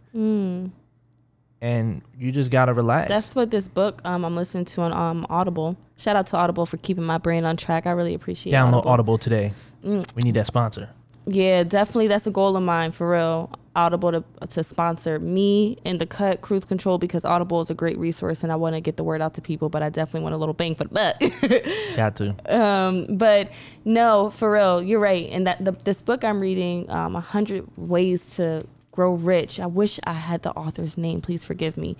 And you just gotta relax. That's what this book um, I'm listening to on um, Audible. Shout out to Audible for keeping my brain on track. I really appreciate it. Download Audible. Audible today. Mm. We need that sponsor. Yeah, definitely. That's a goal of mine for real. Audible to, to sponsor me and the cut cruise control because Audible is a great resource and I want to get the word out to people, but I definitely want a little bang for the buck. *laughs* Got to. um, but no, for real, you're right. And that the, this book I'm reading, um, a hundred ways to grow rich. I wish I had the author's name. Please forgive me.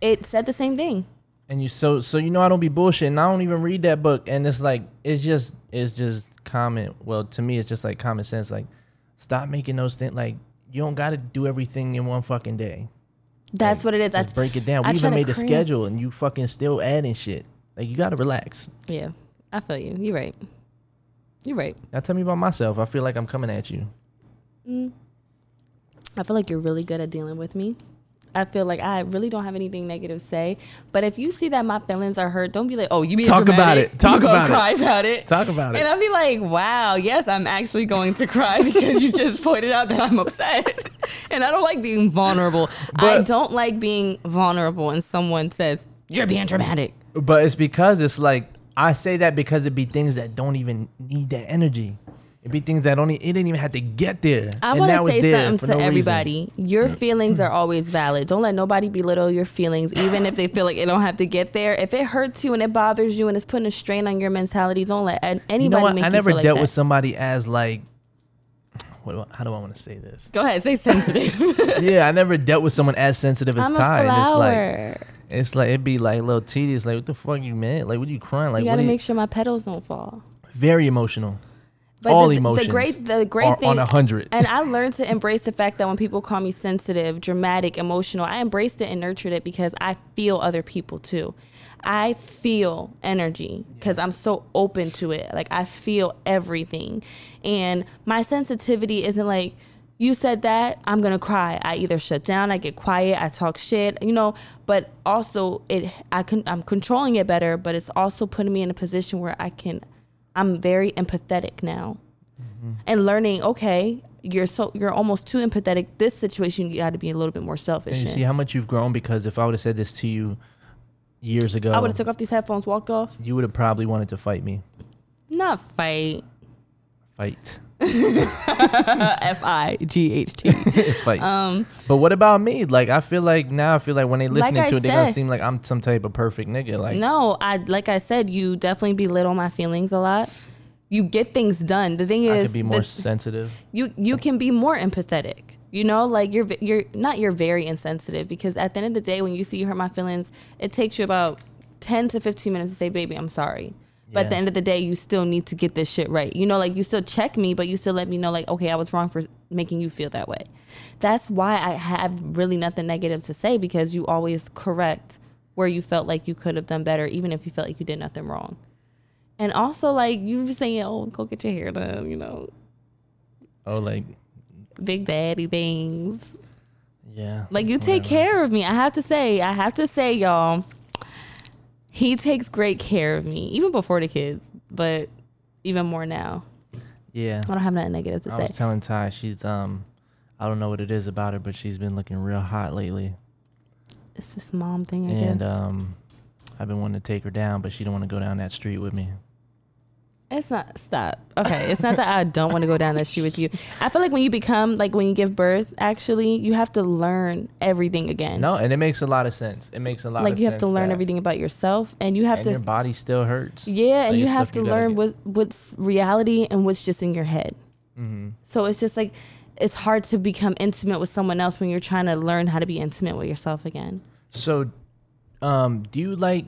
It said the same thing. And you so so you know I don't be bullshitting. and I don't even read that book, and it's like it's just it's just common. Well, to me, it's just like common sense. Like, stop making those things. Like, you don't got to do everything in one fucking day. That's what it is. I, break it down. I We even to made a schedule, and you fucking still adding shit. Like, you gotta relax. yeah, I feel you. You're right. You're right. Now tell me about myself. I feel like I'm coming at you. Mm. I feel like you're really good at dealing with me. I feel like I really don't have anything negative to say. But if you see that my feelings are hurt, don't be like, "Oh, you being Talk about it. Talk you about it. cry about it. Talk about it. And. I'll be like, "Wow, yes, I'm actually going to cry *laughs* because you just pointed out that I'm upset." *laughs* and I don't like being vulnerable. But, I don't like being vulnerable and someone says you're being dramatic. But it's because it's like I say that because it be things that don't even need that energy. It be things that only it didn't even have to get there. I And want to say something for to no reason. everybody. Your mm. feelings mm. are always valid. Don't let nobody belittle your feelings, even if they feel like it don't have to get there. If it hurts you and it bothers you and it's putting a strain on your mentality, don't let an- anybody You know what? make I you never feel like dealt that. with somebody as like. What do I, how do I want to say this? Go ahead, say sensitive. *laughs* yeah, I never dealt with someone as sensitive as I'm Ty. And it's like it's like it'd be like a little tedious. Like what the fuck you meant? Like what are you crying? Like you gotta make sure my petals don't fall. very emotional. But All the, emotions The great, the great thing on a hundred. And I learned to embrace the fact that when people call me sensitive, dramatic, emotional, I embraced it and nurtured it because I feel other people too. I feel energy because I'm so open to it. Like I feel everything. And my sensitivity isn't like, you said that, I'm gonna cry. I either shut down, I get quiet, I talk shit, you know, but also it I can I'm controlling it better, but it's also putting me in a position where I can I'm very empathetic now mm-hmm. and learning okay you're so you're almost too empathetic this situation you got to be a little bit more selfish and you in. see how much you've grown because if I would have said this to you years ago, i would have took off these headphones walked off you would have probably wanted to fight me. not fight Fight. F I G H T. *laughs* Fight. Um, but what about me? Like I feel like now I feel like when they Like listening I to it, they're gonna seem like I'm some type of perfect nigga. Like no, I like I said, you definitely belittle my feelings a lot. You get things done. The thing is, I could be more the- sensitive. you you can be more empathetic. You know, like you're you're not you're very insensitive because at the end of the day, when you see you hurt my feelings, it takes you about ten to fifteen minutes to say, "Baby, I'm sorry." But at the end of the day, you still need to get this shit right. You know, like you still check me, but you still let me know, like, okay, I was wrong for making you feel that way. That's why I have really nothing negative to say because you always correct where you felt like you could have done better, even if you felt like you did nothing wrong. And also, like you were saying, oh, go get your hair done, you know, Oh, like big daddy things. yeah. Like you take whatever. care of me. I have to say, I have to say, y'all, he takes great care of me, even before the kids, but even more now. Yeah. I don't have nothing negative to I say. was telling Ty she's um, I don't know what it is about her, but she's been looking real hot lately, It's this mom thing, I and guess. um, I've been wanting to take her down, but she don't want to go down that street with me. It's not stop. Okay, it's not that I don't want to go down that street with you. I feel like when you become like when you give birth, actually, you have to learn everything again. No, and it makes a lot of sense. It makes a lot like you have to learn everything about yourself, and you have and to your body still hurts. Yeah, and Like, you have to you learn what what's reality and what's just in your head. Mm-hmm. So it's just like it's hard to become intimate with someone else when you're trying to learn how to be intimate with yourself again. So, um, do you like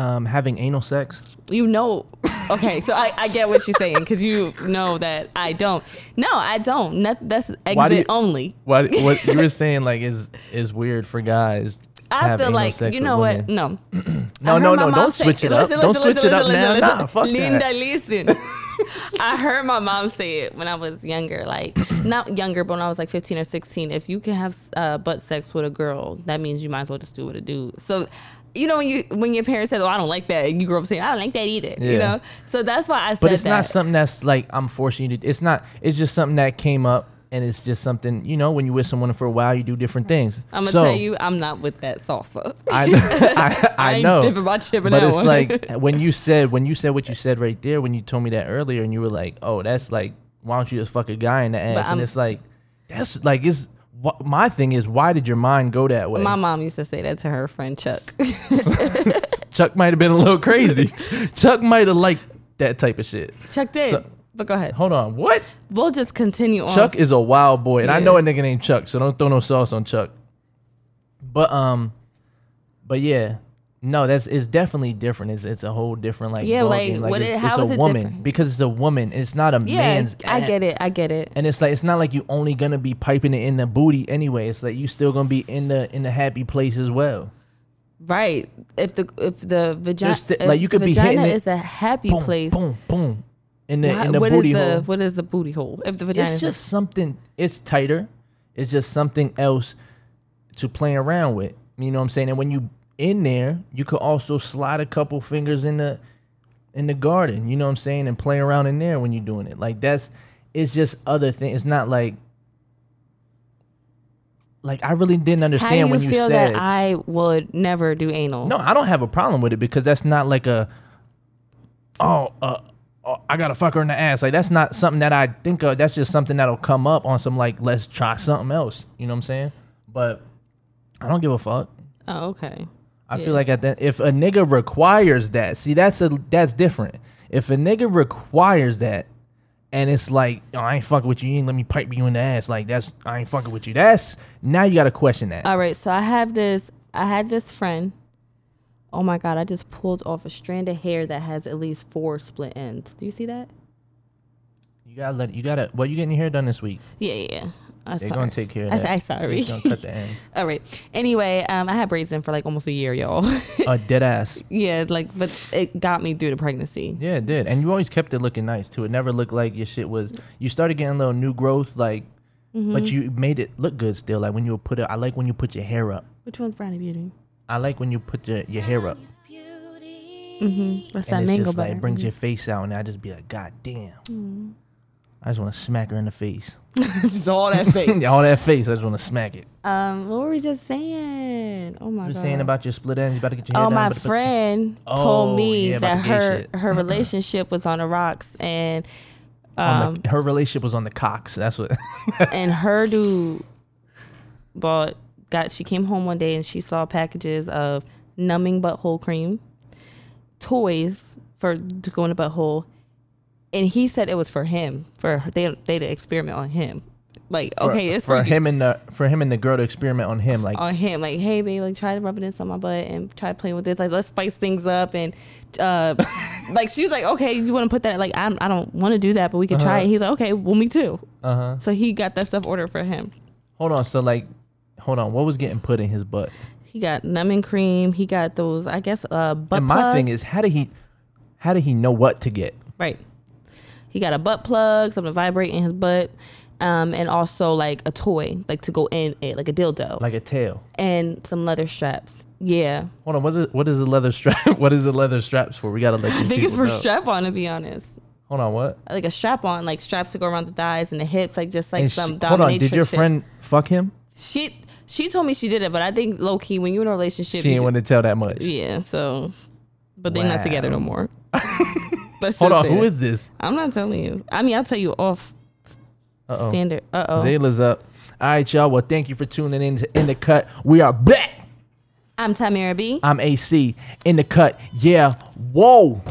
um having anal sex? You know, okay, so I, I get what you're saying because you know that I don't. No, I don't. Not, that's exit you- only. What what you were *laughs* saying like is is weird for guys. To I feel like you know what? No, *clears throat* No, no, no! Don't say- switch it up. listen, Don't listen, switch it listen, up listen, now. listen. Nah, fuck Linda, that. listen. *laughs* I heard my mom say it when I was younger, like *clears throat* not younger, but when I was like 15 or 16. If you can have uh, butt sex with a girl, that means you might as well just do it with a dude. So, you know when you when your parents said, "Oh, I don't like that," and you grow up saying, "I don't like that either," you know. So that's why I said that But it's that. not something that's like I'm forcing you to. It's not. It's just something that came up, and it's just something you know. When you with someone for a while, you do different things. I'm gonna So, tell you, I'm not with that salsa. *laughs* I *laughs* I, I, ain't know. dipping my chip in but it's one. like *laughs* when you said when you said what you said right there when you told me that earlier, and you were like, "Oh, that's like why don't you just fuck a guy in the ass?" And it's like that's like it's. Wh- My thing is, why did your mind go that way? my mom used to say that to her friend Chuck. *laughs* Chuck might have been a little crazy. Chuck might have liked that type of shit. Chuck did. So- but go ahead. Hold on, what? We'll just continue on. Chuck is a wild boy, and I know a nigga named Chuck, so don't throw no sauce on Chuck. But um, but yeah, no, that's it's definitely different. It's it's a whole different like Yeah, like, game. what it's, it- it's how a is it woman different? because it's a woman. It's not a yeah, man's. I get it. I get it. And it's like it's not like you only gonna be piping it in the booty anyway. It's like you still gonna be in the in the happy place as well. Right. If the if the vagina the- if like, you could be vagina hitting it- is a happy Boom, place. boom, boom, in the why- in the what is booty the hole. what is the booty hole? If the vagina it's is just something it's tighter it's just something else to play around with you know what i'm saying and when you in there you could also slide a couple fingers in the in the garden you know what i'm saying and play around in there when you're doing it like that's it's just other things it's not like like i really didn't how do understand you when you feel said that I would never do anal? no i don't have a problem with it because that's not like a oh uh oh, I gotta fuck her in the ass. Like that's not something that I think of. That's just something that'll come up on some like let's try something else. You know what I'm saying? But I don't give a fuck. Oh, okay. I Yeah. feel like at that if a nigga requires that, see that's a that's different. If a nigga requires that, and it's like oh, I ain't fucking with you, you ain't let me pipe you in the ass. Like that's I ain't fucking with you. That's now you gotta question that. All right. So I have this. I had this friend. Oh my god! I just pulled off a strand of hair that has at least four split ends. Do you see that? you gotta let you gotta. Well, you getting your hair done this week? Yeah, yeah. Yeah. I'm They're sorry. gonna take care of I, that. I sorry. They're gonna cut the ends. *laughs* All right. Anyway, um, I had braids in for like almost a year, y'all. A dead ass. *laughs* yeah, like, but it got me through the pregnancy. Yeah, it did. And you always kept it looking nice too. It never looked like your shit was. You started getting a little new growth, like, Mm-hmm. but you made it look good still. Like when you would put it. I like when you put your hair up. Which one's Brownie Beauty? I like when you put your, your hair up. Mm-hmm. What's that and it's mango just like butter? it brings your face out, and I just be like, God damn. Mm. I just want to smack her in the face. *laughs* just all that *laughs* face. All that face, I just want to smack it. um, what were we just saying? Oh my god. You were god. saying about your split ends. You about to get your hair Oh, done. my but- but- friend Oh, told me yeah, that her shit. her *laughs* relationship was on the rocks, and Um, the, her relationship was on the cocks. That's what. and her dude bought got she came home one day and she saw packages of numbing butthole cream, toys for to go in the butthole, and he said it was for him for they they to experiment on him. Like okay, for, it's for for, him and the for him and the girl to experiment on him. Like on him. Like, hey, babe, like try to rub this on my butt and try playing with this. Like, let's spice things up. And uh, *laughs* like, she was like, okay, you want to put that? Like, I'm, I don't want to do that, but we can try it. He's like, okay, well, me too. uh huh. So he got that stuff ordered for him. Hold on. So like, hold on. What was getting put in his butt? He got numbing cream. He got those, I guess, uh, butt and my plug. thing is, how did he, how did he know what to get? right. He got a butt plug, something to vibrate in his butt, um, and also like a toy, like to go in it, like a dildo, Like a tail. and some leather straps. Yeah, Hold on. What is what is the leather strap? *laughs* what is the leather straps for? We gotta let. I think it's for strap on to be honest. Hold on. What? like a strap on, like straps to go around the thighs and the hips, like just like And some she- hold on. Did your shit. friend fuck him? She she told me she did it, but I think low key when you're in a relationship, She didn't want to tell that much. yeah. So, but they're not together no more. *laughs* Let's Hold on. Who is this? I'm not telling you. I mean, I'll tell you off Uh-oh. standard. Uh oh. Zayla's up. All right, y'all. Well, thank you for tuning in to In the Cut. We are back. I'm Tamara B. I'm AC. In the Cut. Yeah. Whoa.